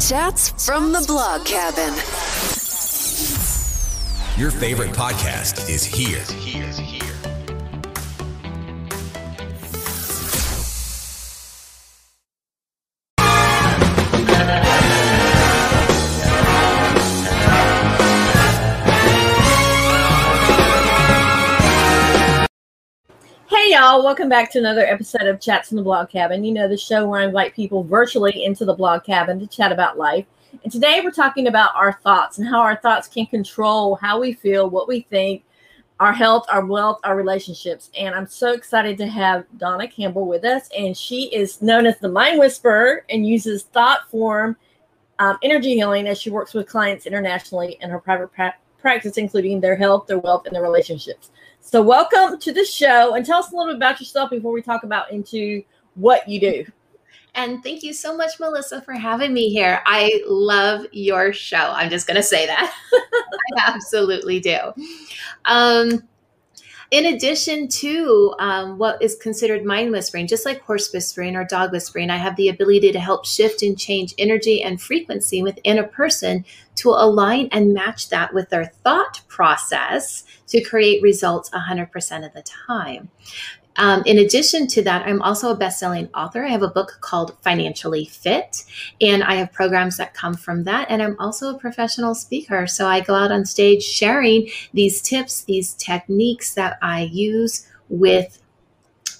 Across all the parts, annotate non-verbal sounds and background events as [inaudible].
Chats from the blog cabin. Your favorite podcast is here. Y'all, welcome back to another episode of Chats in the Blog Cabin. You know, the show where I invite people virtually into the blog cabin to chat about life. And today we're talking about our thoughts and how our thoughts can control how we feel, what we think, our health, our wealth, our relationships. And I'm so excited to have Dawna Campbell with us. And she is known as the Mind Whisperer and uses thought form um, energy healing as she works with clients internationally in her private pra- practice, including their health, their wealth, and their relationships. So, welcome to the show, and tell us a little bit about yourself before we talk about into what you do. And thank you so much, Melissa, for having me here. I love your show. I'm just going to say that. [laughs] I absolutely do. Um, in addition to um, what is considered mind whispering, just like horse whispering or dog whispering, I have the ability to help shift and change energy and frequency within a person to align and match that with their thought process to create results 100% of the time. Um, in addition to that, I'm also a best-selling author. I have a book called Financially Fit, and I have programs that come from that. And I'm also a professional speaker, so I go out on stage sharing these tips, these techniques that I use with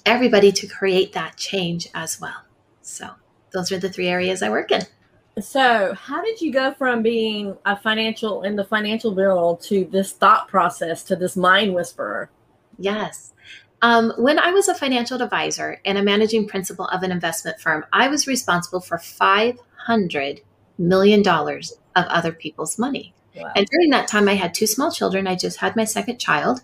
everybody to create that change as well. So those are the three areas I work in. So, how did you go from being a financial in the financial world to this thought process to this mind whisperer? Yes. Um, when I was a financial advisor and a managing principal of an investment firm, I was responsible for $500 million of other people's money. Wow. And during that time, I had two small children. I just had my second child,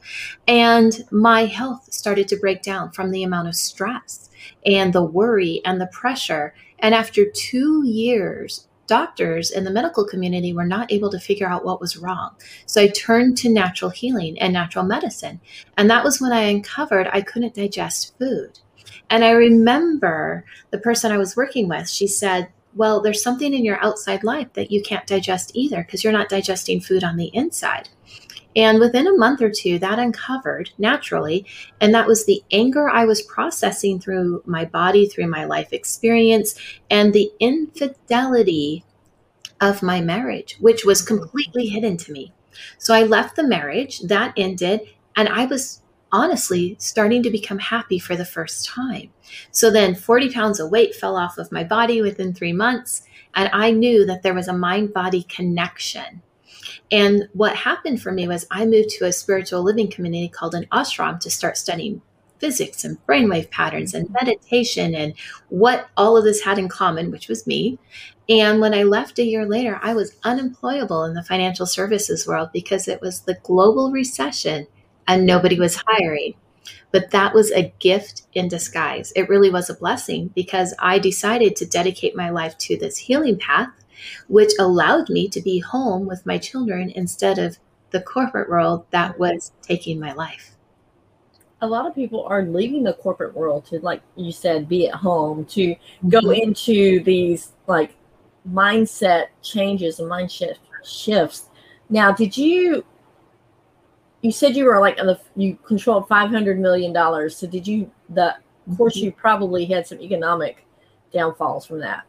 and my health started to break down from the amount of stress and the worry and the pressure. And after two years doctors in the medical community were not able to figure out what was wrong. So I turned to natural healing and natural medicine. And that was when I uncovered I couldn't digest food. And I remember the person I was working with, she said, Well, there's something in your outside life that you can't digest either because you're not digesting food on the inside. And within a month or two, that uncovered naturally. And that was the anger I was processing through my body, through my life experience, and the infidelity of my marriage, which was mm-hmm. completely hidden to me. So I left the marriage, that ended, and I was honestly starting to become happy for the first time. So then 40 pounds of weight fell off of my body within three months. And I knew that there was a mind body connection and what happened for me was I moved to a spiritual living community called an ashram to start studying physics and brainwave patterns and meditation and what all of this had in common, which was me. And when I left a year later, I was unemployable in the financial services world because it was the global recession and nobody was hiring. But that was a gift in disguise. It really was a blessing because I decided to dedicate my life to this healing path which allowed me to be home with my children instead of the corporate world that was taking my life. A lot of people are leaving the corporate world to, like you said, be at home, to go mm-hmm. into these like mindset changes and mind shift shifts. Now, did you? You said you were like the you controlled five hundred million dollars. So did you? The of course mm-hmm. you probably had some economic downfalls from that.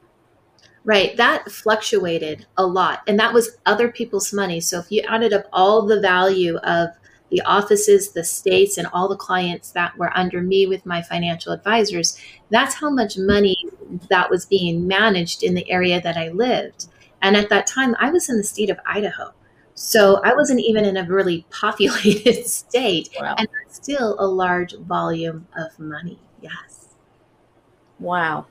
Right. That fluctuated a lot. And that was other people's money. So if you added up all the value of the offices, the states, and all the clients that were under me with my financial advisors, that's how much money that was being managed in the area that I lived. And at that time, I was in the state of Idaho. So I wasn't even in a really [laughs] populated state. Wow. And still a large volume of money. Yes. Wow.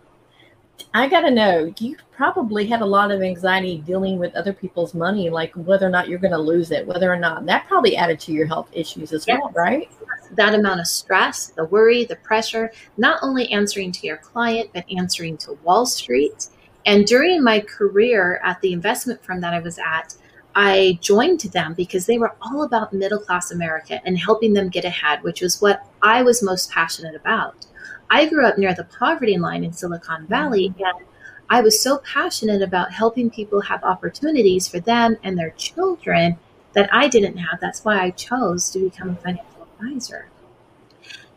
I got to know, you probably had a lot of anxiety dealing with other people's money, like whether or not you're going to lose it, whether or not that probably added to your health issues as yes. well, right? That amount of stress, the worry, the pressure, not only answering to your client, but answering to Wall Street. And during my career at the investment firm that I was at, I joined them because they were all about middle class America and helping them get ahead, which was what I was most passionate about. I grew up near the poverty line in Silicon Valley, mm-hmm. and I was so passionate about helping people have opportunities for them and their children that I didn't have. That's why I chose to become a financial advisor.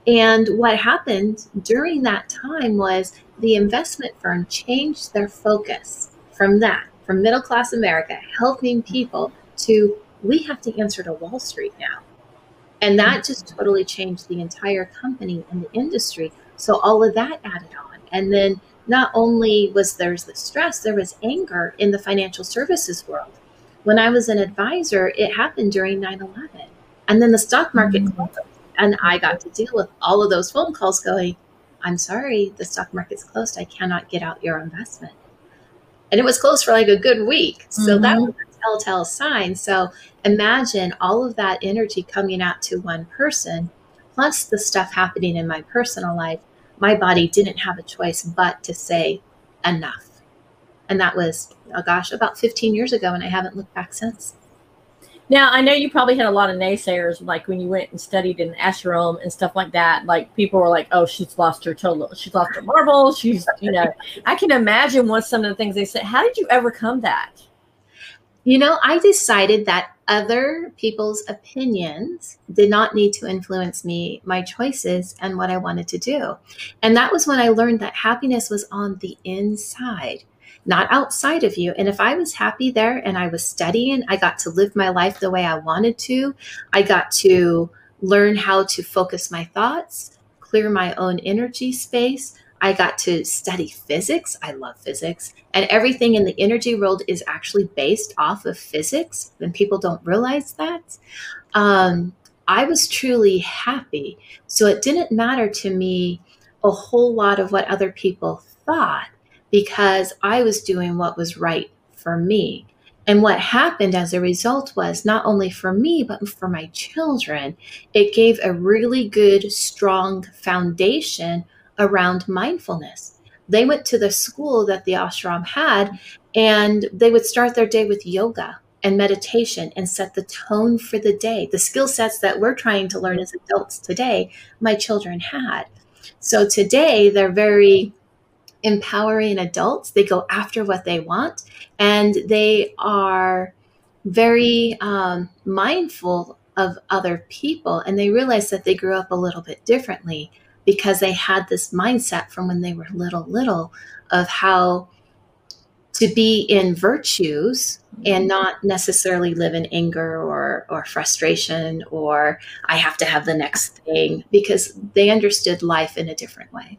And what happened during that time was the investment firm changed their focus from that, from middle class America, helping people, to we have to answer to Wall Street now. And that just totally changed the entire company and the industry. So all of that added on. And then not only was there the stress, there was anger in the financial services world. When I was an advisor, it happened during 9 11. And then the stock market mm-hmm. closed. And I got to deal with all of those phone calls going, I'm sorry, the stock market's closed. I cannot get out your investment. And it was closed for like a good week. So mm-hmm. that was telltale sign. So imagine all of that energy coming out to one person, plus the stuff happening in my personal life. My body didn't have a choice but to say enough. And that was, oh gosh, about 15 years ago, and I haven't looked back since. Now, I know you probably had a lot of naysayers, like when you went and studied in ashram and stuff like that. Like people were like, "Oh, she's lost her total, she's lost her marbles." She's, you know, I can imagine what some of the things they said. How did you overcome that? You know, I decided that other people's opinions did not need to influence me, my choices, and what I wanted to do. And that was when I learned that happiness was on the inside not outside of you. And if I was happy there and I was studying, I got to live my life the way I wanted to. I got to learn how to focus my thoughts, clear my own energy space. I got to study physics. I love physics. And everything in the energy world is actually based off of physics, and people don't realize that. Um, I was truly happy. So it didn't matter to me a whole lot of what other people thought because I was doing what was right for me. And what happened as a result was not only for me, but for my children, it gave a really good, strong foundation around mindfulness. They went to the school that the ashram had, and they would start their day with yoga and meditation and set the tone for the day. The skill sets that we're trying to learn as adults today, my children had. So today, they're very empowering adults. They go after what they want and they are very um, mindful of other people and they realize that they grew up a little bit differently because they had this mindset from when they were little, little of how to be in virtues and mm-hmm. not necessarily live in anger or, or frustration or I have to have the next thing because they understood life in a different way.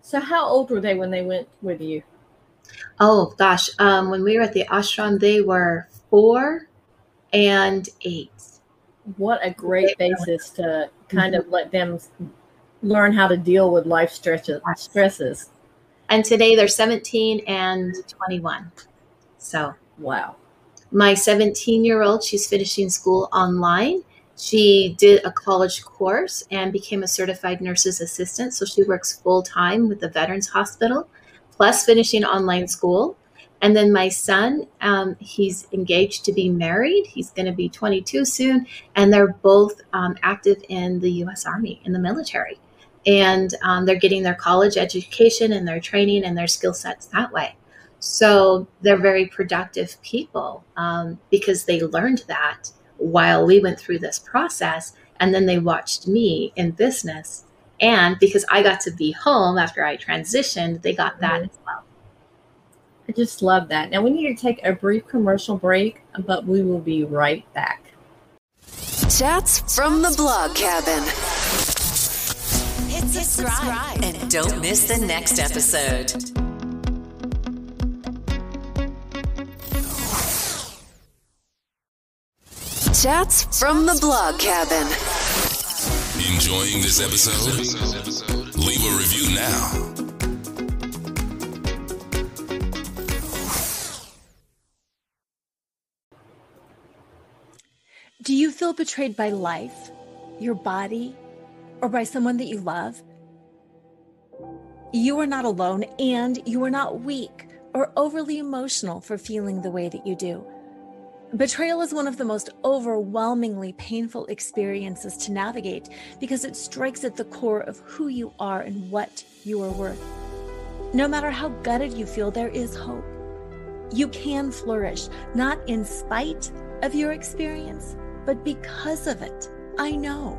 So, how old were they when they went with you? Oh gosh, um, when we were at the ashram, they were four and eight. What a great basis to kind mm-hmm. of let them learn how to deal with life stresses. stresses. And today they're 17 and 21. So, wow. My 17 year old, she's finishing school online she did a college course and became a certified nurse's assistant. So she works full time with the Veterans Hospital, plus finishing online school. And then my son, um, he's engaged to be married. He's going to be 22 soon. And they're both um, active in the US Army, in the military. And um, they're getting their college education and their training and their skill sets that way. So they're very productive people um, because they learned that while we went through this process. And then they watched me in business. And because I got to be home after I transitioned, they got that mm-hmm. as well. I just love that. Now we need to take a brief commercial break, but we will be right back. Chats from the blog cabin. Hit subscribe and don't miss the next episode. Chats from the blog cabin. Enjoying this episode? Leave a review now. Do you feel betrayed by life, your body, or by someone that you love? You are not alone and you are not weak or overly emotional for feeling the way that you do. Betrayal is one of the most overwhelmingly painful experiences to navigate because it strikes at the core of who you are and what you are worth. No matter how gutted you feel, there is hope. You can flourish, not in spite of your experience, but because of it. I know.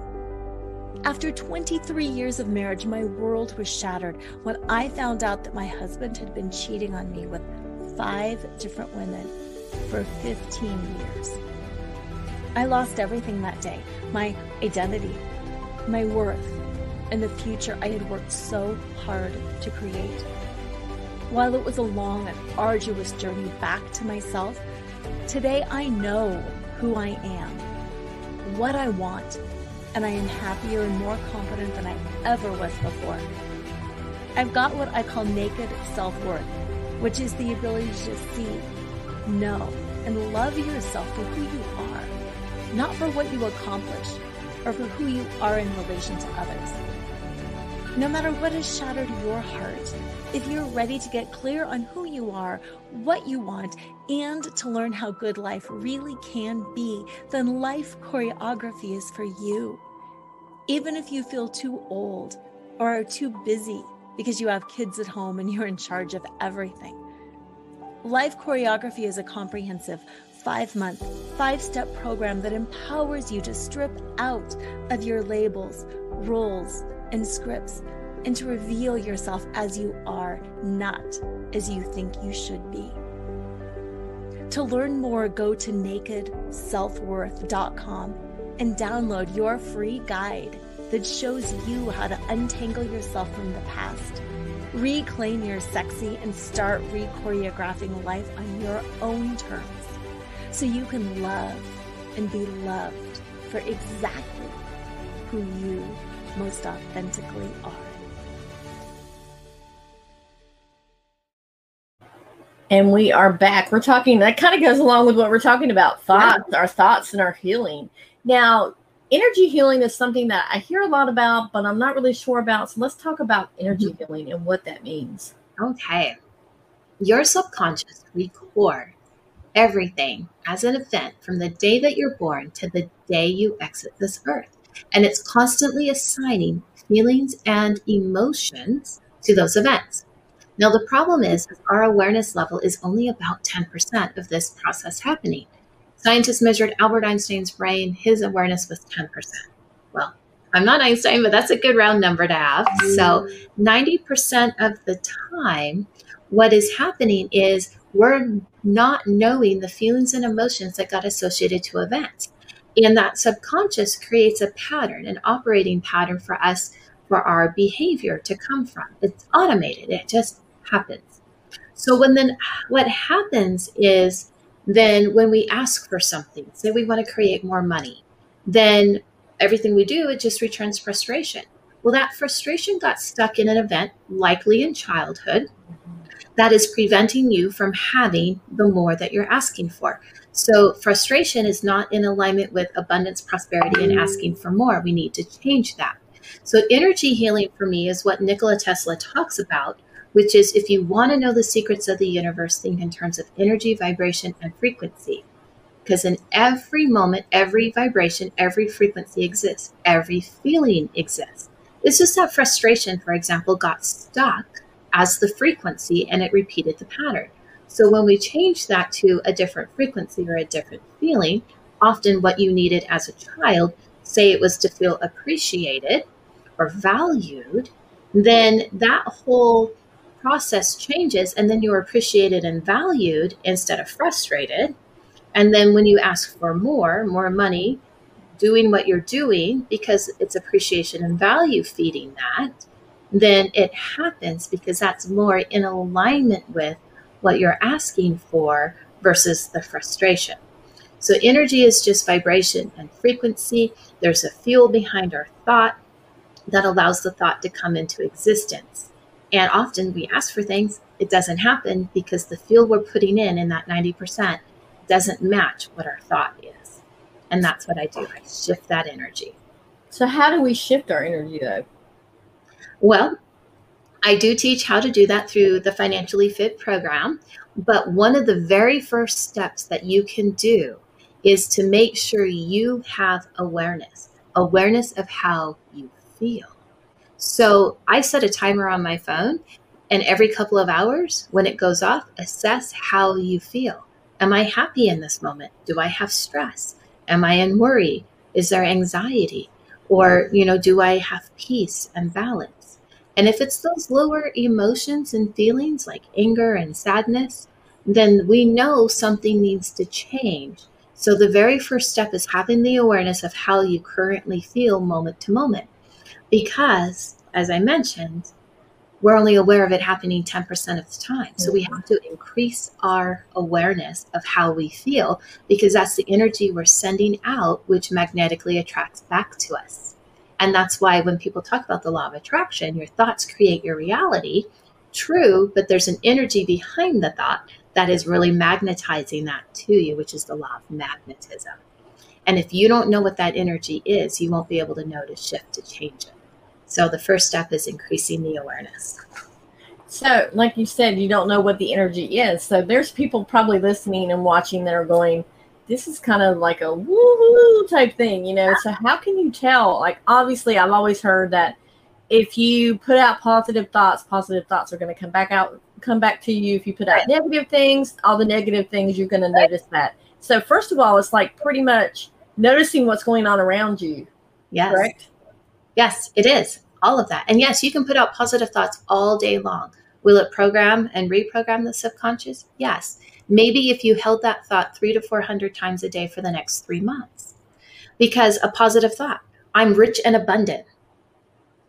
After 23 years of marriage, my world was shattered when I found out that my husband had been cheating on me with five different women for 15 years. I lost everything that day my identity, my worth, and the future I had worked so hard to create. While it was a long and arduous journey back to myself, today I know who I am, what I want, and I am happier and more confident than I ever was before. I've got what I call naked self worth, which is the ability to just see, know, and love yourself for who you are, not for what you accomplish or for who you are in relation to others. No matter what has shattered your heart, if you're ready to get clear on who you are, what you want, and to learn how good life really can be, then life choreography is for you. Even if you feel too old or are too busy because you have kids at home and you're in charge of everything. Life choreography is a comprehensive five month, five step program that empowers you to strip out of your labels, roles, and scripts and to reveal yourself as you are, not as you think you should be. To learn more, go to nakedselfworth.com and download your free guide that shows you how to untangle yourself from the past, reclaim your sexy, and start re choreographing life on your own terms so you can love and be loved for exactly who you most authentically are. And we are back. We're talking, that kind of goes along with what we're talking about thoughts, yeah. our thoughts, and our healing. Now, energy healing is something that I hear a lot about, but I'm not really sure about. So let's talk about energy mm-hmm. healing and what that means. Okay. Your subconscious records everything as an event from the day that you're born to the day you exit this earth. And it's constantly assigning feelings and emotions to those events. Now, the problem is our awareness level is only about 10% of this process happening. Scientists measured Albert Einstein's brain, his awareness was 10%. Well, I'm not Einstein, but that's a good round number to have. So, 90% of the time, what is happening is we're not knowing the feelings and emotions that got associated to events. And that subconscious creates a pattern, an operating pattern for us for our behavior to come from. It's automated, it just happens. So when then what happens is then when we ask for something, say we want to create more money, then everything we do it just returns frustration. Well, that frustration got stuck in an event, likely in childhood, that is preventing you from having the more that you're asking for. So, frustration is not in alignment with abundance, prosperity, and asking for more. We need to change that. So, energy healing for me is what Nikola Tesla talks about which is if you want to know the secrets of the universe, think in terms of energy, vibration, and frequency. Because in every moment, every vibration, every frequency exists, every feeling exists. It's just that frustration, for example, got stuck as the frequency and it repeated the pattern. So when we change that to a different frequency or a different feeling, often what you needed as a child, say it was to feel appreciated or valued, then that whole process changes and then you're appreciated and valued instead of frustrated. And then when you ask for more, more money, doing what you're doing because it's appreciation and value feeding that, then it happens because that's more in alignment with what you're asking for versus the frustration. So, energy is just vibration and frequency. There's a fuel behind our thought that allows the thought to come into existence. And often we ask for things, it doesn't happen because the fuel we're putting in in that 90% doesn't match what our thought is. And that's what I do. I shift that energy. So, how do we shift our energy though? Well, I do teach how to do that through the Financially Fit program. But one of the very first steps that you can do is to make sure you have awareness awareness of how you feel. So I set a timer on my phone And every couple of hours, when it goes off, assess how you feel. Am I happy in this moment? Do I have stress? Am I in worry? Is there anxiety? Or, you know, do I have peace and balance? And if it's those lower emotions and feelings like anger and sadness, then we know something needs to change. So the very first step is having the awareness of how you currently feel moment to moment. Because, as I mentioned, we're only aware of it happening 10% of the time. So we have to increase our awareness of how we feel because that's the energy we're sending out, which magnetically attracts back to us. And that's why when people talk about the law of attraction, your thoughts create your reality. True, but there's an energy behind the thought that is really magnetizing that to you, which is the law of magnetism. And if you don't know what that energy is, you won't be able to know to shift to change it. So the first step is increasing the awareness. So, like you said, you don't know what the energy is. So there's people probably listening and watching that are going, this is kind of like a woo type thing, you know. So how can you tell? Like obviously I've always heard that if you put out positive thoughts, positive thoughts are going to come back out come back to you. If you put out right. negative things, all the negative things you're going to notice that. So first of all, it's like pretty much noticing what's going on around you. Yes. Correct? Yes, it is. All of that. And yes, you can put out positive thoughts all day long. Will it program and reprogram the subconscious? Yes. Maybe if you held that thought three to 400 times a day for the next three months. Because a positive thought, I'm rich and abundant.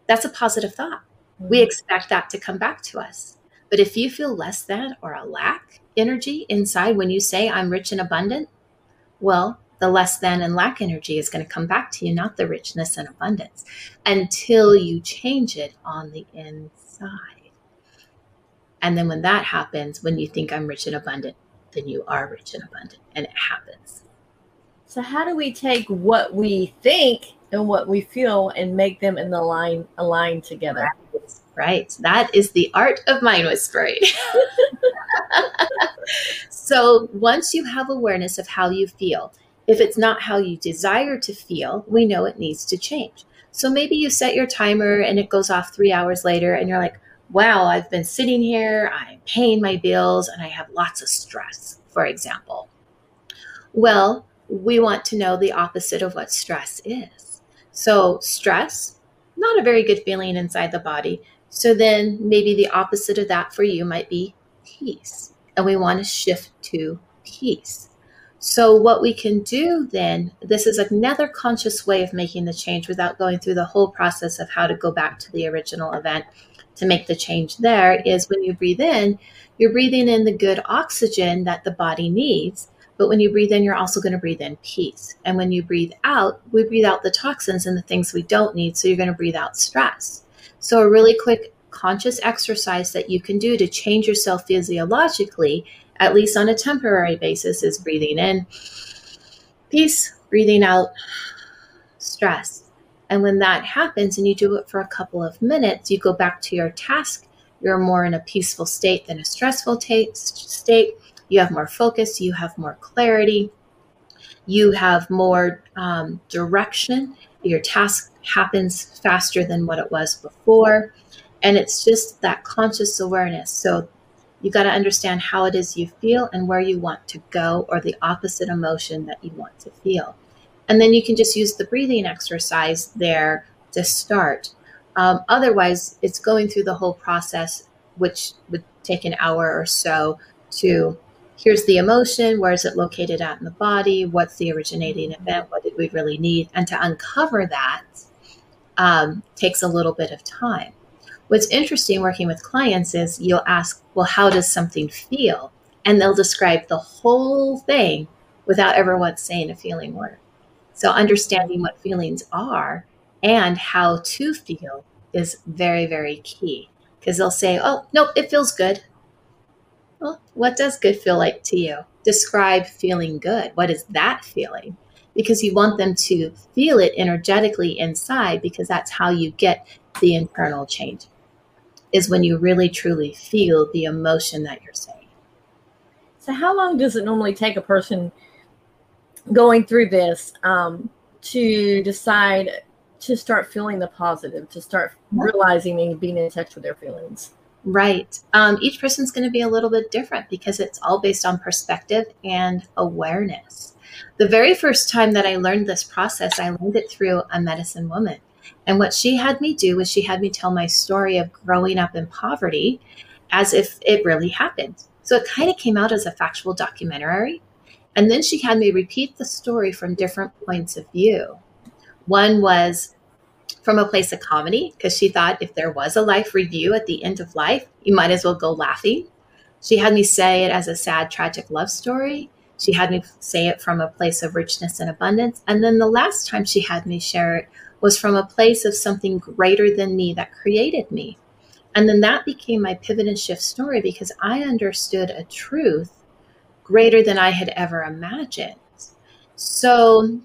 That's a positive thought. Mm-hmm. We expect that to come back to us. But if you feel less than or a lack energy inside when you say, I'm rich and abundant, well, the less than and lack energy is going to come back to you, not the richness and abundance, until you change it on the inside. And then when that happens, when you think I'm rich and abundant, then you are rich and abundant, and it happens. So, how do we take what we think and what we feel and make them in the line align together? Right. right. That is the art of mind whispering. [laughs] so, once you have awareness of how you feel, if it's not how you desire to feel, we know it needs to change. So maybe you set your timer and it goes off three hours later, and you're like, wow, I've been sitting here, I'm paying my bills, and I have lots of stress, for example. Well, we want to know the opposite of what stress is. So, stress, not a very good feeling inside the body. So, then maybe the opposite of that for you might be peace. And we want to shift to peace. So, what we can do then, this is another conscious way of making the change without going through the whole process of how to go back to the original event to make the change there. Is when you breathe in, you're breathing in the good oxygen that the body needs. But when you breathe in, you're also going to breathe in peace. And when you breathe out, we breathe out the toxins and the things we don't need. So, you're going to breathe out stress. So, a really quick conscious exercise that you can do to change yourself physiologically at least on a temporary basis, is breathing in peace, breathing out stress. And when that happens and you do it for a couple of minutes, you go back to your task. You're more in a peaceful state than a stressful t- state. You have more focus, you have more clarity, you have more um, direction. Your task happens faster than what it was before. And it's just that conscious awareness. So you got to understand how it is you feel and where you want to go or the opposite emotion that you want to feel. And then you can just use the breathing exercise there to start. Um, otherwise, it's going through the whole process, which would take an hour or so to here's the emotion, where is it located at in the body, what's the originating event, what did we really need, and to uncover that um, takes a little bit of time. What's interesting working with clients is you'll ask, well, how does something feel? And they'll describe the whole thing without ever once saying a feeling word. So understanding what feelings are and how to feel is very, very key. Because they'll say, oh, nope, it feels good. Well, what does good feel like to you? Describe feeling good. What is that feeling? Because you want them to feel it energetically inside, because that's how you get the internal change is when you really truly feel the emotion that you're saying. So, how long does it normally take a person going through this um, to decide to start feeling the positive, to start realizing and being in touch with their feelings? Right. Um, each person's going to be a little bit different because it's all based on perspective and awareness. The very first time that I learned this process, I learned it through a medicine woman. And what she had me do was she had me tell my story of growing up in poverty as if it really happened. So it kind of came out as a factual documentary. And then she had me repeat the story from different points of view. One was from a place of comedy because she thought if there was a life review at the end of life, you might as well go laughing. She had me say it as a sad, tragic love story. She had me say it from a place of richness and abundance. And then the last time she had me share it was from a place of something greater than me that created me. And then that became my pivot and shift story because I understood a truth greater than I had ever imagined. So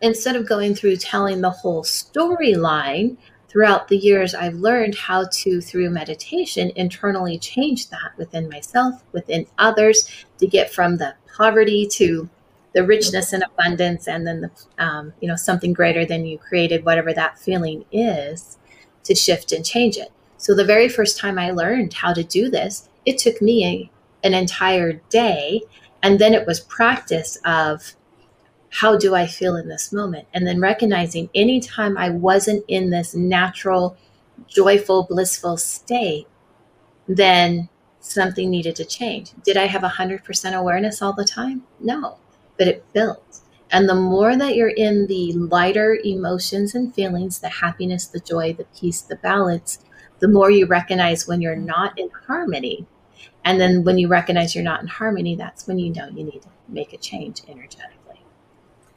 instead of going through telling the whole storyline, throughout the years, I've learned how to, through meditation, internally change that within myself, within others, to get from the poverty to the richness and abundance, and then the, um, you know, something greater than you created, whatever that feeling is, to shift and change it. So the very first time I learned how to do this, it took me an entire day, and then it was practice of how do I feel in this moment? And then recognizing anytime I wasn't in this natural, joyful, blissful state, then something needed to change. Did I have 100% awareness all the time? No, but it built. And the more that you're in the lighter emotions and feelings, the happiness, the joy, the peace, the balance, the more you recognize when you're not in harmony. And then when you recognize you're not in harmony, that's when you know you need to make a change energetically.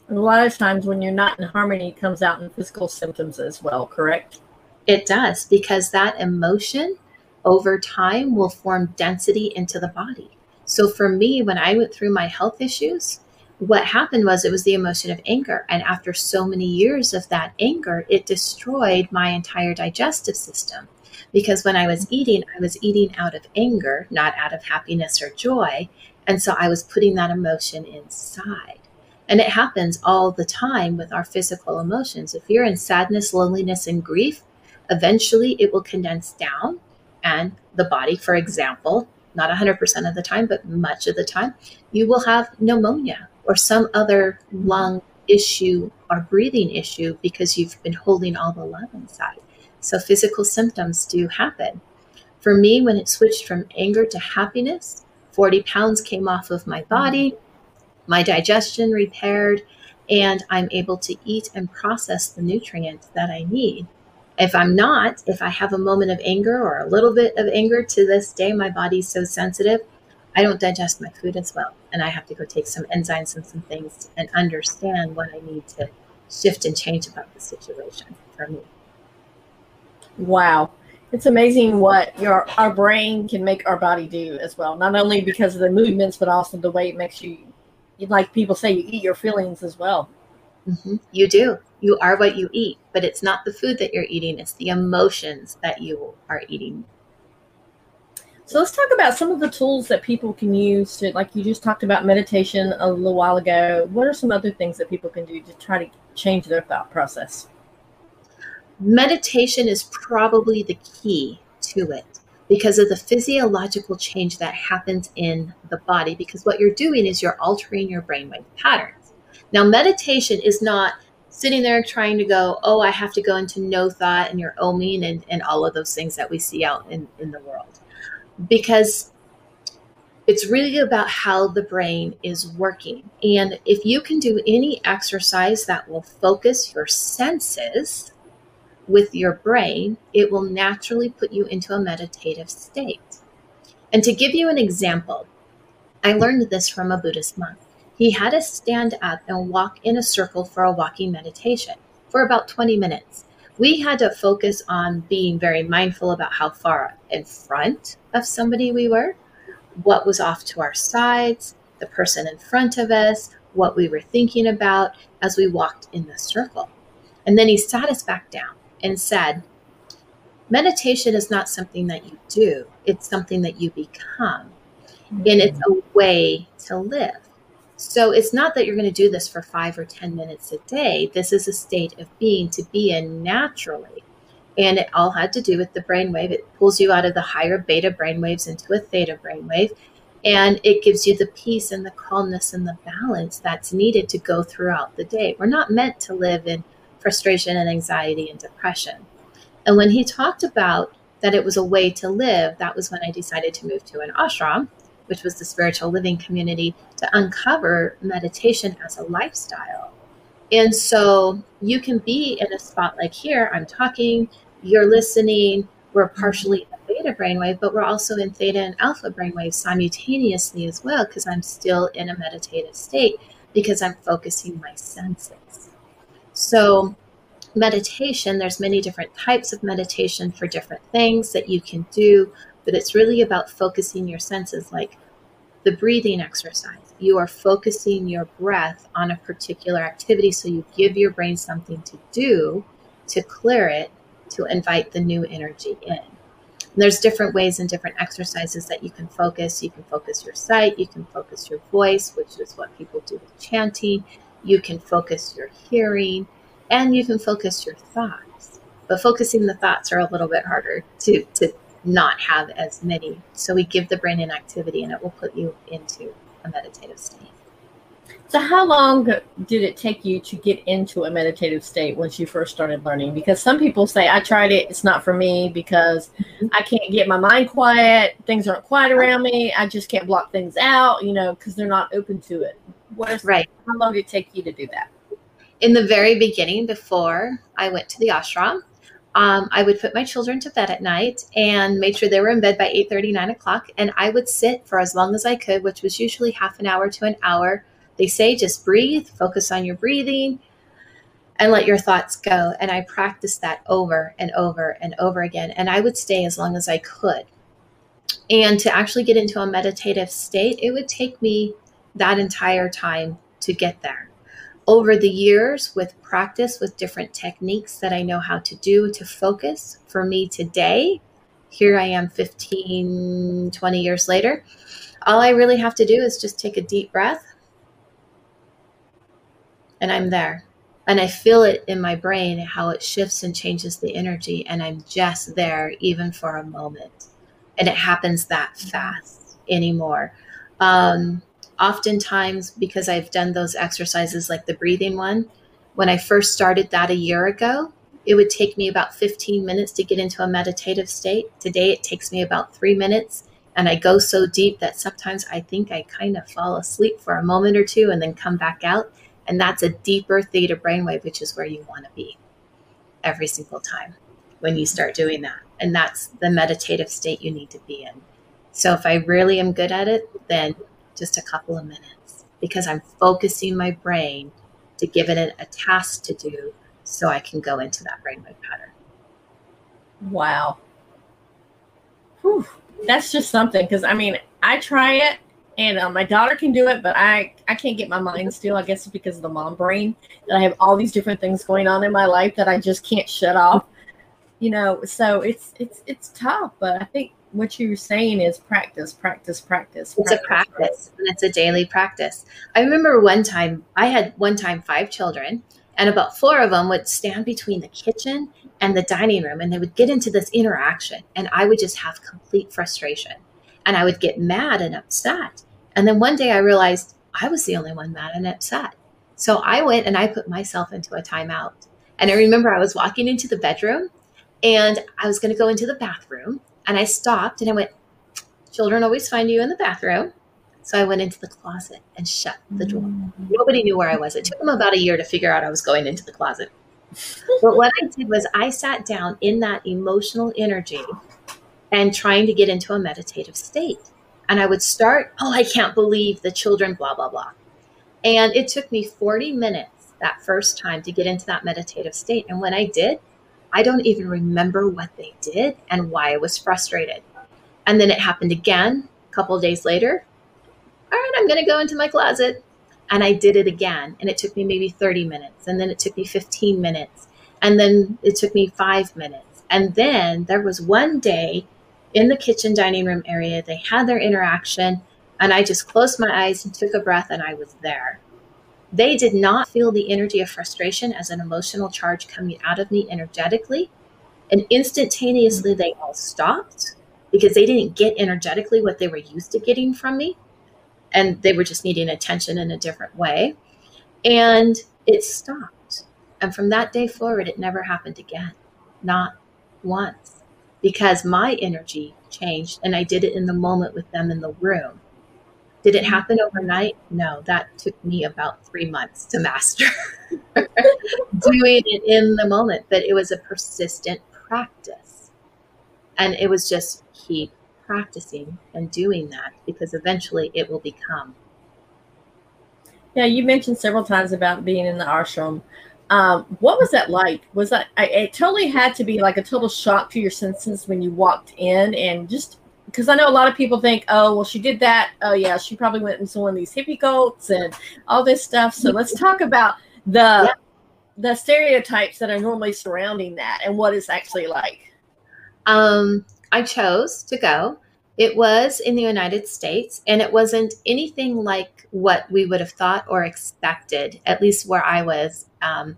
And a lot of times when you're not in harmony, it comes out in physical symptoms as well, correct? It does, because that emotion over time will form density into the body. So for me, when I went through my health issues, what happened was it was the emotion of anger. And after so many years of that anger, it destroyed my entire digestive system. Because when I was eating, I was eating out of anger, not out of happiness or joy. And so I was putting that emotion inside. And it happens all the time with our physical emotions. If you're in sadness, loneliness, and grief, eventually it will condense down. And the body, for example, not 100% of the time, but much of the time, you will have pneumonia or some other lung issue or breathing issue because you've been holding all the love inside. So physical symptoms do happen. For me, when it switched from anger to happiness, 40 pounds came off of my body my digestion repaired, and I'm able to eat and process the nutrients that I need. If I'm not, if I have a moment of anger or a little bit of anger to this day, my body's so sensitive, I don't digest my food as well. And I have to go take some enzymes and some things and understand what I need to shift and change about the situation for me. Wow. It's amazing what your our brain can make our body do as well. Not only because of the movements, but also the way it makes you like people say, you eat your feelings as well. Mm-hmm. You do. You are what you eat, but it's not the food that you're eating, it's the emotions that you are eating. So let's talk about some of the tools that people can use to, like you just talked about meditation a little while ago. What are some other things that people can do to try to change their thought process? Meditation is probably the key to it because of the physiological change that happens in the body. Because what you're doing is you're altering your brainwave patterns. Now, meditation is not sitting there trying to go, oh, I have to go into no thought and you're oming and, and all of those things that we see out in, in the world. Because it's really about how the brain is working. And if you can do any exercise that will focus your senses, with your brain, it will naturally put you into a meditative state. And to give you an example, I learned this from a Buddhist monk. He had us stand up and walk in a circle for a walking meditation for about 20 minutes. We had to focus on being very mindful about how far in front of somebody we were, what was off to our sides, the person in front of us, what we were thinking about as we walked in the circle. And then he sat us back down and said, meditation is not something that you do, it's something that you become. Mm-hmm. And it's a way to live. So it's not that you're going to do this for five or 10 minutes a day. This is a state of being to be in naturally. And it all had to do with the brainwave. It pulls you out of the higher beta brainwaves into a theta brainwave. And it gives you the peace and the calmness and the balance that's needed to go throughout the day. We're not meant to live in frustration and anxiety and depression. And when he talked about that it was a way to live, that was when I decided to move to an ashram, which was the spiritual living community, to uncover meditation as a lifestyle. And so you can be in a spot like here, I'm talking, you're listening, we're partially in beta brainwave, but we're also in theta and alpha brainwave simultaneously as well, because I'm still in a meditative state because I'm focusing my senses. So meditation, there's many different types of meditation for different things that you can do, but it's really about focusing your senses like the breathing exercise. You are focusing your breath on a particular activity so you give your brain something to do to clear it to invite the new energy in. There's different ways and different exercises that you can focus. You can focus your sight, you can focus your voice, which is what people do with chanting. You can focus your hearing, and you can focus your thoughts. But focusing the thoughts are a little bit harder to, to not have as many. So we give the brain an activity and it will put you into a meditative state. So, how long did it take you to get into a meditative state once you first started learning? Because some people say, I tried it, it's not for me because mm-hmm. I can't get my mind quiet, things aren't quiet around me, I just can't block things out, you know, because they're not open to it. What is, right. How long did it take you to do that? In the very beginning, before I went to the ashram, um, I would put my children to bed at night and made sure they were in bed by 8 30, 9 o'clock. And I would sit for as long as I could, which was usually half an hour to an hour they say just breathe, focus on your breathing, and let your thoughts go. And I practiced that over and over and over again. And I would stay as long as I could. And to actually get into a meditative state, it would take me that entire time to get there. Over the years, with practice, with different techniques that I know how to do to focus, for me today, here I am 15, 20 years later, all I really have to do is just take a deep breath and I'm there. And I feel it in my brain how it shifts and changes the energy, and I'm just there even for a moment. And it happens that fast anymore. Um, oftentimes, because I've done those exercises like the breathing one, when I first started that a year ago, it would take me about 15 minutes to get into a meditative state. Today, it takes me about three minutes. And I go so deep that sometimes I think I kind of fall asleep for a moment or two and then come back out. And that's a deeper theta brainwave, which is where you want to be every single time when you start doing that. And that's the meditative state you need to be in. So if I really am good at it, then just a couple of minutes because I'm focusing my brain to give it a task to do so I can go into that brainwave pattern. Wow. Whew. That's just something because I mean, I try it and uh, my daughter can do it, but I I can't get my mind still. I guess it's because of the mom brain that I have all these different things going on in my life that I just can't shut off. You know, so it's it's it's tough, but I think what you're saying is practice, practice, practice. It's a practice, and it's a daily practice. I remember one time I had one time five children, and about four of them would stand between the kitchen and the dining room, and they would get into this interaction, and I would just have complete frustration, and I would get mad and upset and then one day I realized I was the only one mad and upset. So I went and I put myself into a timeout. And I remember I was walking into the bedroom and I was going to go into the bathroom. And I stopped and I went, Children always find you in the bathroom. So I went into the closet and shut the door. Mm-hmm. Nobody knew where I was. It took them about a year to figure out I was going into the closet. but what I did was I sat down in that emotional energy and trying to get into a meditative state and I would start, oh, I can't believe the children, blah, blah, blah. And it took me 40 minutes that first time to get into that meditative state. And when I did, I don't even remember what they did and why I was frustrated. And then it happened again a couple days later. All right, I'm going to go into my closet. And I did it again. And it took me maybe 30 minutes. And then it took me 15 minutes. And then it took me five minutes. And then there was one day in the kitchen dining room area. They had their interaction, and I just closed my eyes and took a breath, and I was there. They did not feel the energy of frustration as an emotional charge coming out of me energetically. And instantaneously, they all stopped because they didn't get energetically what they were used to getting from me. And they were just needing attention in a different way. And it stopped. And from that day forward, it never happened again. Not once. Because my energy changed and I did it in the moment with them in the room. Did it happen overnight? No, that took me about three months to master [laughs] doing it in the moment, but it was a persistent practice. And it was just keep practicing and doing that because eventually it will become. Yeah, you mentioned several times about being in the ashram. Um, what was that like? Was that I, it totally had to be like a total shock to your senses when you walked in and just because I know a lot of people think, oh, well, she did that. Oh, yeah, she probably went into one of these hippie coats and all this stuff. So let's talk about the yeah. the stereotypes that are normally surrounding that and what it's actually like. Um, I chose to go. It was in the United States, and it wasn't anything like what we would have thought or expected, at least where I was um,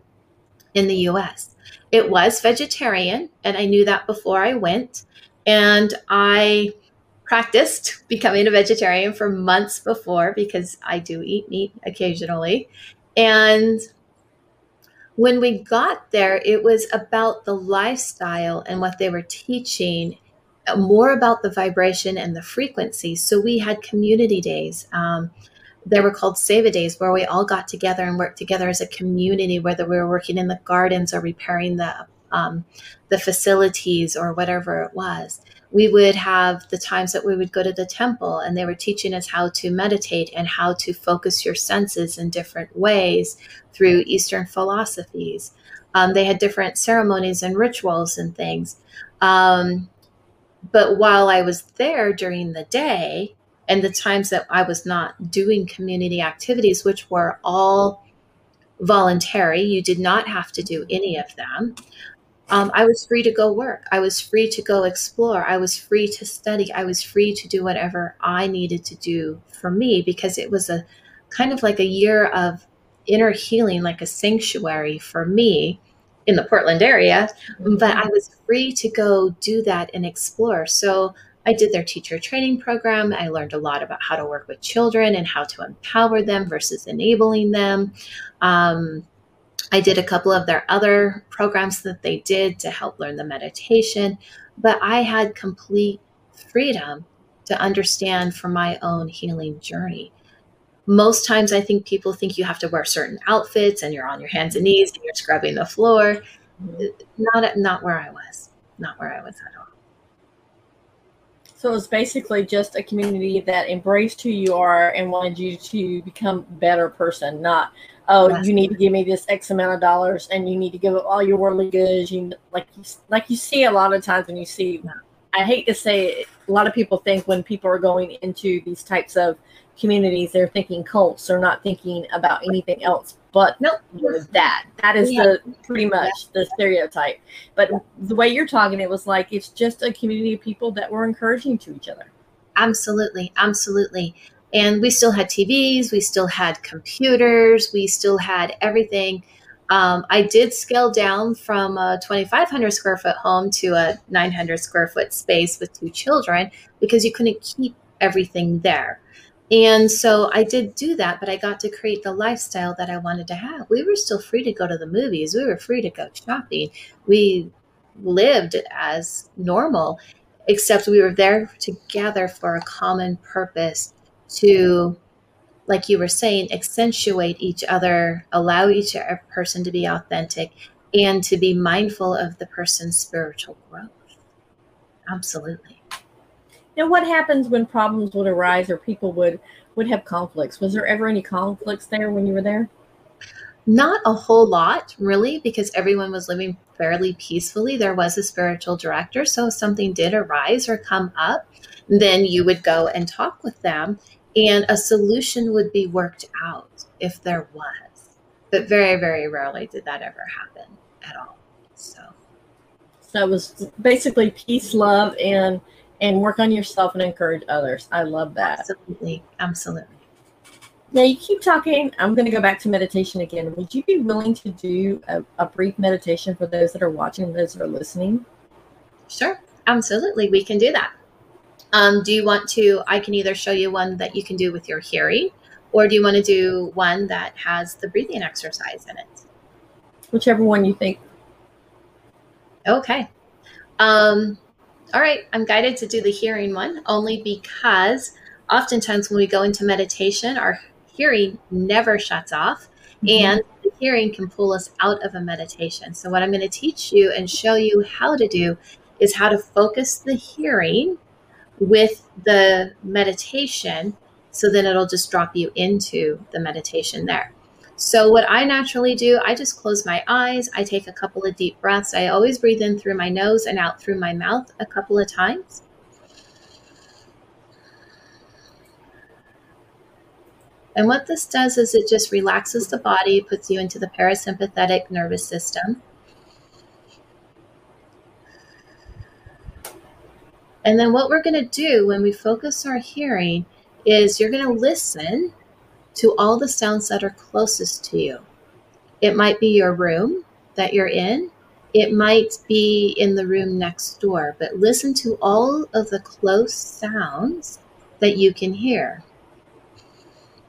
in the US. It was vegetarian, and I knew that before I went. And I practiced becoming a vegetarian for months before because I do eat meat occasionally. And when we got there, it was about the lifestyle and what they were teaching, uh, more about the vibration and the frequency. So we had community days. Um, they were called Seva Days, where we all got together and worked together as a community, whether we were working in the gardens or repairing the um, the facilities or whatever it was we would have the times that we would go to the temple and they were teaching us how to meditate and how to focus your senses in different ways through Eastern philosophies. Um, they had different ceremonies and rituals and things. Um, but while I was there during the day and the times that I was not doing community activities, which were all voluntary, you did not have to do any of them um, I was free to go work. I was free to go explore. I was free to study. I was free to do whatever I needed to do for me because it was a kind of like a year of inner healing, like a sanctuary for me in the Portland area. Mm-hmm. But I was free to go do that and explore. So I did their teacher training program. I learned a lot about how to work with children and how to empower them versus enabling them. Um, I did a couple of their other programs that they did to help learn the meditation, but I had complete freedom to understand for my own healing journey. Most times, I think people think you have to wear certain outfits and you're on your hands and knees and you're scrubbing the floor. Mm-hmm. Not, not where I was. Not where I was at all. So it's basically just a community that embraced who you are and wanted you to become a better person, not oh, yes. you need to give me this X amount of dollars, and you need to give up all your worldly goods. You like you like you see a lot of times when you see. I hate to say it, a lot of people think when people are going into these types of communities, they're thinking cults. They're not thinking about anything else but nope. that. That is yeah. the pretty much yeah. the stereotype. But the way you're talking, it was like it's just a community of people that were encouraging to each other. Absolutely, absolutely. And we still had TVs, we still had computers, we still had everything. Um, I did scale down from a 2,500 square foot home to a 900 square foot space with two children because you couldn't keep everything there. And so I did do that, but I got to create the lifestyle that I wanted to have. We were still free to go to the movies, we were free to go shopping. We lived as normal, except we were there together for a common purpose to like you were saying accentuate each other allow each person to be authentic and to be mindful of the person's spiritual growth. Absolutely. Now what happens when problems would arise or people would would have conflicts? Was there ever any conflicts there when you were there? Not a whole lot really because everyone was living fairly peacefully. There was a spiritual director so if something did arise or come up then you would go and talk with them and a solution would be worked out if there was. But very, very rarely did that ever happen at all. So, so it was basically peace, love, and and work on yourself and encourage others. I love that. Absolutely, absolutely. Now you keep talking. I'm going to go back to meditation again. Would you be willing to do a, a brief meditation for those that are watching, those that are listening? Sure, absolutely. We can do that. Um, do you want to? I can either show you one that you can do with your hearing, or do you want to do one that has the breathing exercise in it? Whichever one you think. Okay. Um, all right. I'm guided to do the hearing one only because oftentimes when we go into meditation, our hearing never shuts off mm-hmm. and the hearing can pull us out of a meditation. So, what I'm going to teach you and show you how to do is how to focus the hearing with the meditation so then it'll just drop you into the meditation there. So, what I naturally do, I just close my eyes. I take a couple of deep breaths. I always breathe in through my nose and out through my mouth a couple of times. And what this does is it just relaxes the body, puts you into the parasympathetic nervous system. And then what we're going to do when we focus our hearing is you're going to listen to all the sounds that are closest to you. It might be your room that you're in, it might be in the room next door, but listen to all of the close sounds that you can hear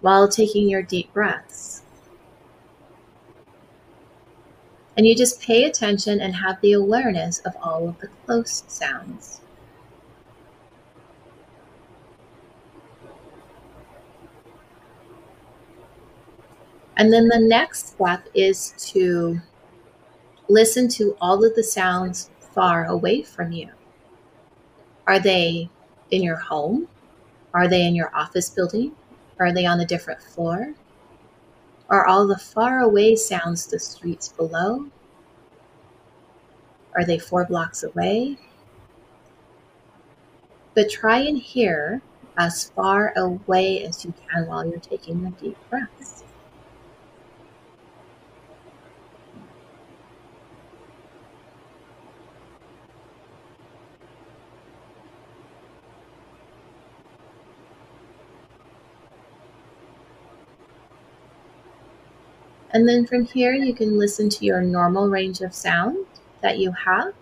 while taking your deep breaths. And you just pay attention and have the awareness of all of the close sounds. And then the next step is to listen to all of the sounds far away from you. Are they in your home? Are they in your office building? Are they on a different floor? Are all the far away sounds the streets below? Are they four blocks away? But try and hear as far away as you can while you're taking your deep breaths. And then from here, you can listen to your normal range of sound that you have.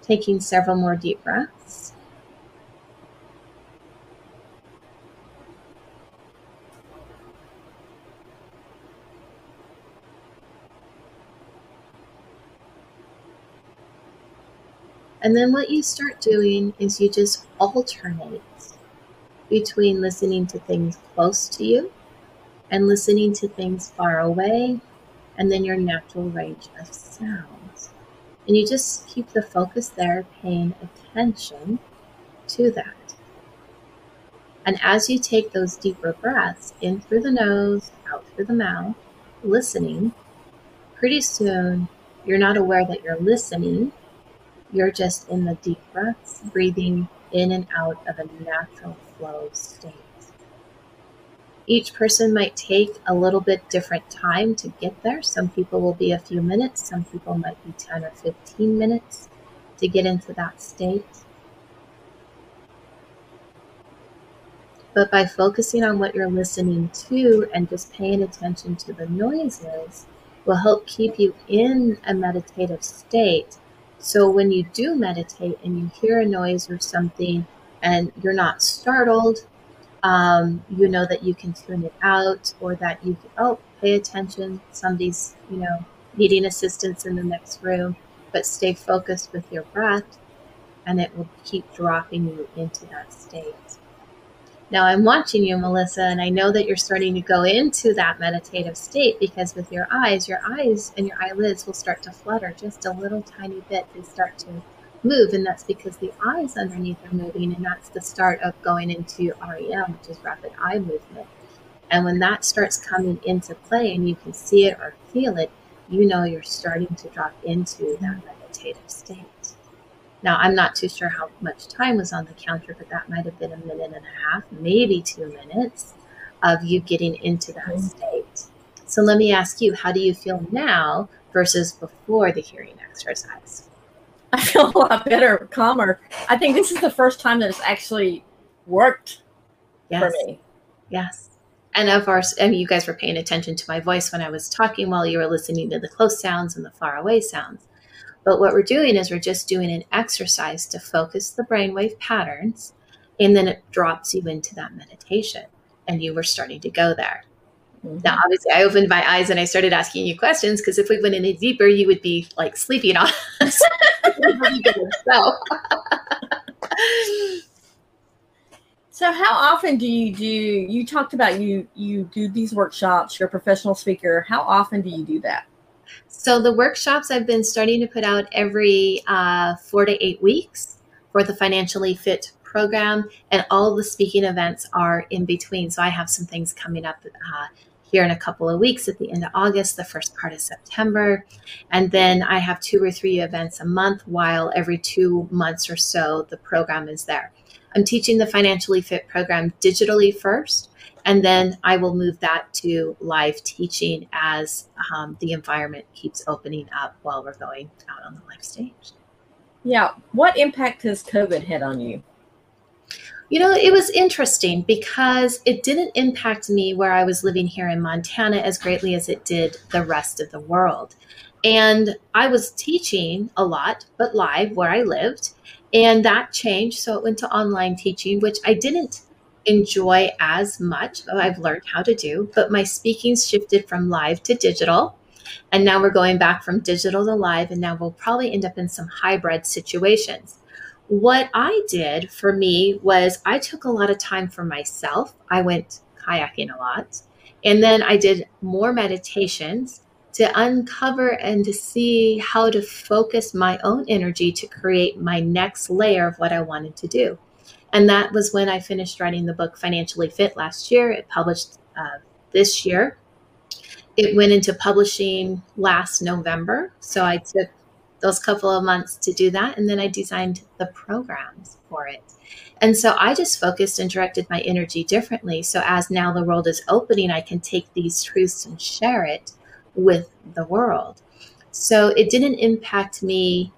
Taking several more deep breaths. And then what you start doing is you just alternate between listening to things close to you and listening to things far away, and then your natural range of sounds. And you just keep the focus there, paying attention to that. And as you take those deeper breaths in through the nose, out through the mouth, listening, pretty soon you're not aware that you're listening. You're just in the deep breaths, breathing in and out of a natural flow state. Each person might take a little bit different time to get there. Some people will be a few minutes, some people might be 10 or 15 minutes to get into that state. But by focusing on what you're listening to and just paying attention to the noises, will help keep you in a meditative state. So when you do meditate and you hear a noise or something and you're not startled, um, you know that you can tune it out or that you can, oh, pay attention. Somebody's, you know, needing assistance in the next room, but stay focused with your breath and it will keep dropping you into that state. Now I'm watching you, Melissa, and I know that you're starting to go into that meditative state because with your eyes, your eyes and your eyelids will start to flutter just a little tiny bit. They start to move, and that's because the eyes underneath are moving, and that's the start of going into REM, which is rapid eye movement. And when that starts coming into play and you can see it or feel it, you know you're starting to drop into that meditative state. Now, I'm not too sure how much time was on the counter, but that might have been a minute and a half, maybe two minutes of you getting into that mm-hmm. state. So let me ask you, how do you feel now versus before the hearing exercise? [laughs] I feel a lot better, calmer. I think this is the first time that it's actually worked yes. for me. Yes. And of course, I mean, you guys were paying attention to my voice when I was talking while you were listening to the close sounds and the far away sounds. But what we're doing is we're just doing an exercise to focus the brainwave patterns, and then it drops you into that meditation, and you were starting to go there. Mm-hmm. Now, obviously, I opened my eyes and I started asking you questions because if we went any deeper, you would be like sleeping on us. [laughs] so. [laughs] so, how often do you do? You talked about you you do these workshops. You're a professional speaker. How often do you do that? So the workshops I've been starting to put out every uh, four to eight weeks for the financially fit program, and all the speaking events are in between. So I have some things coming up uh, here in a couple of weeks at the end of August, the first part of September. And then I have two or three events a month, while every two months or so, the program is there. I'm teaching the Financially Fit program digitally first, and then I will move that to live teaching as um, the environment keeps opening up while we're going out on the live stage. Yeah. What impact has COVID had on you? You know, it was interesting because it didn't impact me where I was living here in Montana as greatly as it did the rest of the world. And I was teaching a lot, but live where I lived. And that changed. So it went to online teaching, which I didn't enjoy as much. I've learned how to do, but my speaking shifted from live to digital. And now we're going back from digital to live. And now we'll probably end up in some hybrid situations what I did for me was I took a lot of time for myself. I went kayaking a lot. And then I did more meditations to uncover and to see how to focus my own energy to create my next layer of what I wanted to do. And that was when I finished writing the book Financially Fit last year. It published uh, this year. It went into publishing last November. So I took those couple of months to do that. And then I designed the programs for it. And so I just focused and directed my energy differently. So as now the world is opening, I can take these [laughs] truths and share it with the world. So it didn't impact me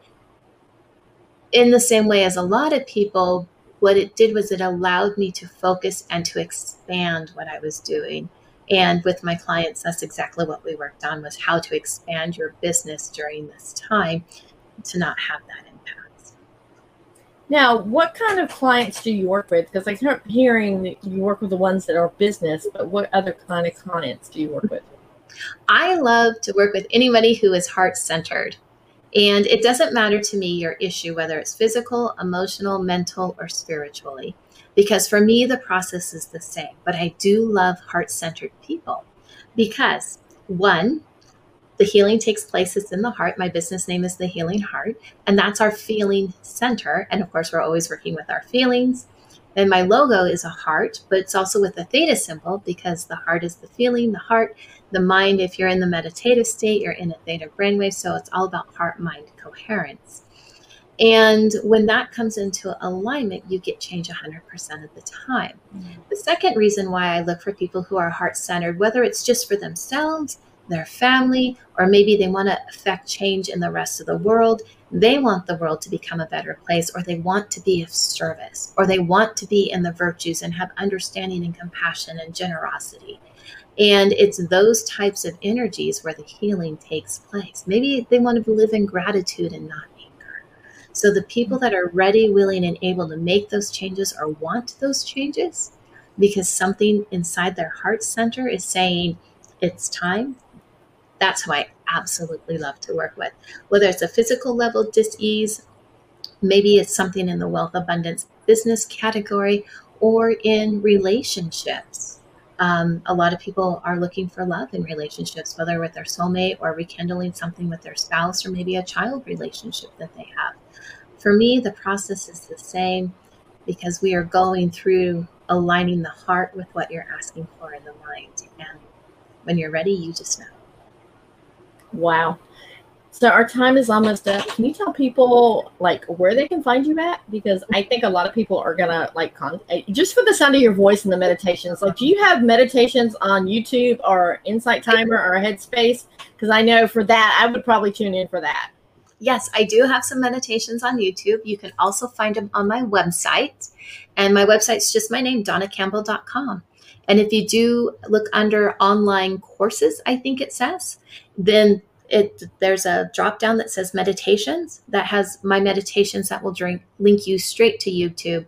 in the same way as a lot of people. What it did was it allowed me to focus and to expand what I was doing and with my clients that's exactly what we worked on was how to expand your business during this time to not have that impact. Now what kind of clients do you work with? Because i kept hearing that you work with the ones that are business but what other kind of clients do you work with? I love to work with anybody who is heart centered and it doesn't matter to me your issue whether it's physical emotional mental or spiritually because for me, the process is the same. But I do love heart centered people because, one, the healing takes place it's in the heart. My business name is The Healing Heart, and that's our feeling center. And of course, we're always working with our feelings. And my logo is a heart, but it's also with a theta symbol because the heart is the feeling, the heart, the mind. If you're in the meditative state, you're in a theta brainwave. So it's all about heart mind coherence. And when that comes into alignment, you get change 100% of the time. Mm-hmm. The second reason why I look for people who are heart centered, whether it's just for themselves, their family, or maybe they want to affect change in the rest of the world, they want the world to become a better place, or they want to be of service, or they want to be in the virtues and have understanding and compassion and generosity. And it's those types of energies where the healing takes place. Maybe they want to live in gratitude and not so the people that are ready, willing, and able to make those changes or want those changes because something inside their heart center is saying it's time, that's who I absolutely love to work with. Whether it's a physical level dis-ease, maybe it's something in the wealth abundance business category or in relationships. Um, a lot of people are looking for love in relationships, whether with their soulmate or rekindling something with their spouse or maybe a child relationship that they have. For me, the process is the same because we are going through aligning the heart with what you're asking for in the mind. And when you're ready, you just know. Wow. So our time is almost up. Can you tell people like where they can find you at? Because I think a lot of people are gonna like con- eh, just for the sound of your voice and the meditations. Like, do you have meditations on YouTube or Insight Timer or Headspace? Because I know for that, I would probably tune in for that yes, I do have some meditations on YouTube. You can also find them on my website. And my website's just my name, dawnacampbell.com. And if you do look under online courses, I think it says, then it there's a drop down that says meditations that has my meditations that will drink, link you straight to YouTube.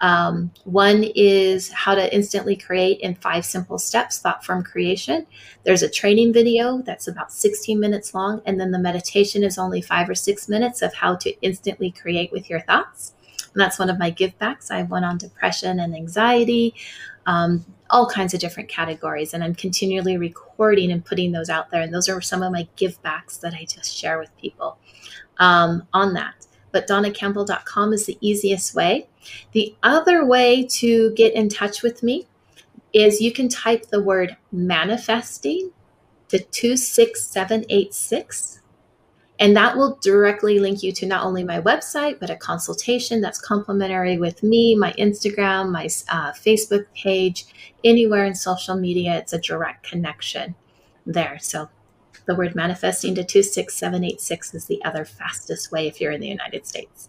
Um, one is how to instantly create in five simple steps, thought form creation. There's a training video that's about 16 minutes long, and then the meditation is only five or six minutes of how to instantly create with your thoughts. And that's one of my give backs. I one on depression and anxiety, um, all kinds of different categories. And I'm continually recording and putting those out there. And those are some of my give backs that I just share with people um, on that. But dawnacampbell.com is the easiest way. The other way to get in touch with me is you can type the word manifesting to 26786 and that will directly link you to not only my website, but a consultation that's complimentary with me, my Instagram, my uh, Facebook page, anywhere in social media. It's a direct connection there. So the word manifesting to 26786 is the other fastest way if you're in the United States.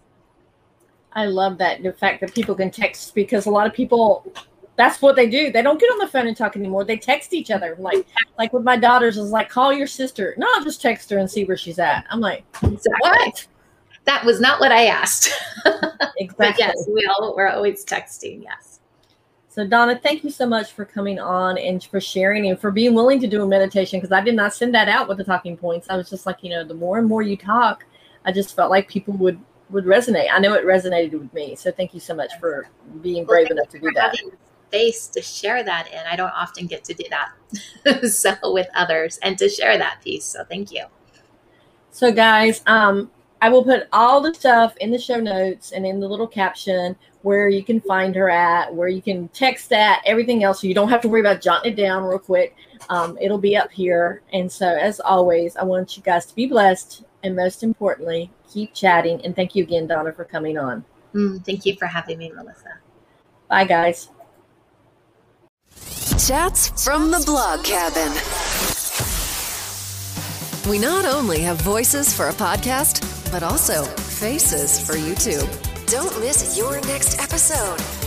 I love that the fact that people can text because a lot of people that's what they do. They don't get on the phone and talk anymore. They text each other. Like like with my daughters is like call your sister. No, I'll just text her and see where she's at. I'm like, exactly. what? That was not what I asked. exactly. [laughs] but yes, we all we're always texting. Yes. So Dawna, thank you so much for coming on and for sharing and for being willing to do a meditation because I did not send that out with the talking points. I was just like, you know, the more and more you talk, I just felt like people would would resonate. I know it resonated with me. So thank you so much for being brave well, enough to do that space to share that in. I don't often get to do that. [laughs] so with others and to share that piece. So thank you. So guys, um, I will put all the stuff in the show notes and in the little caption where you can find her at, where you can text that, everything else. So you don't have to worry about jotting it down real quick. Um, it'll be up here. And so, as always, I want you guys to be blessed. And most importantly, keep chatting. And thank you again, Dawna, for coming on. Mm, thank you for having me, Melissa. Bye, guys. Chats from the blog cabin. We not only have voices for a podcast, but also faces for YouTube. Don't miss your next episode.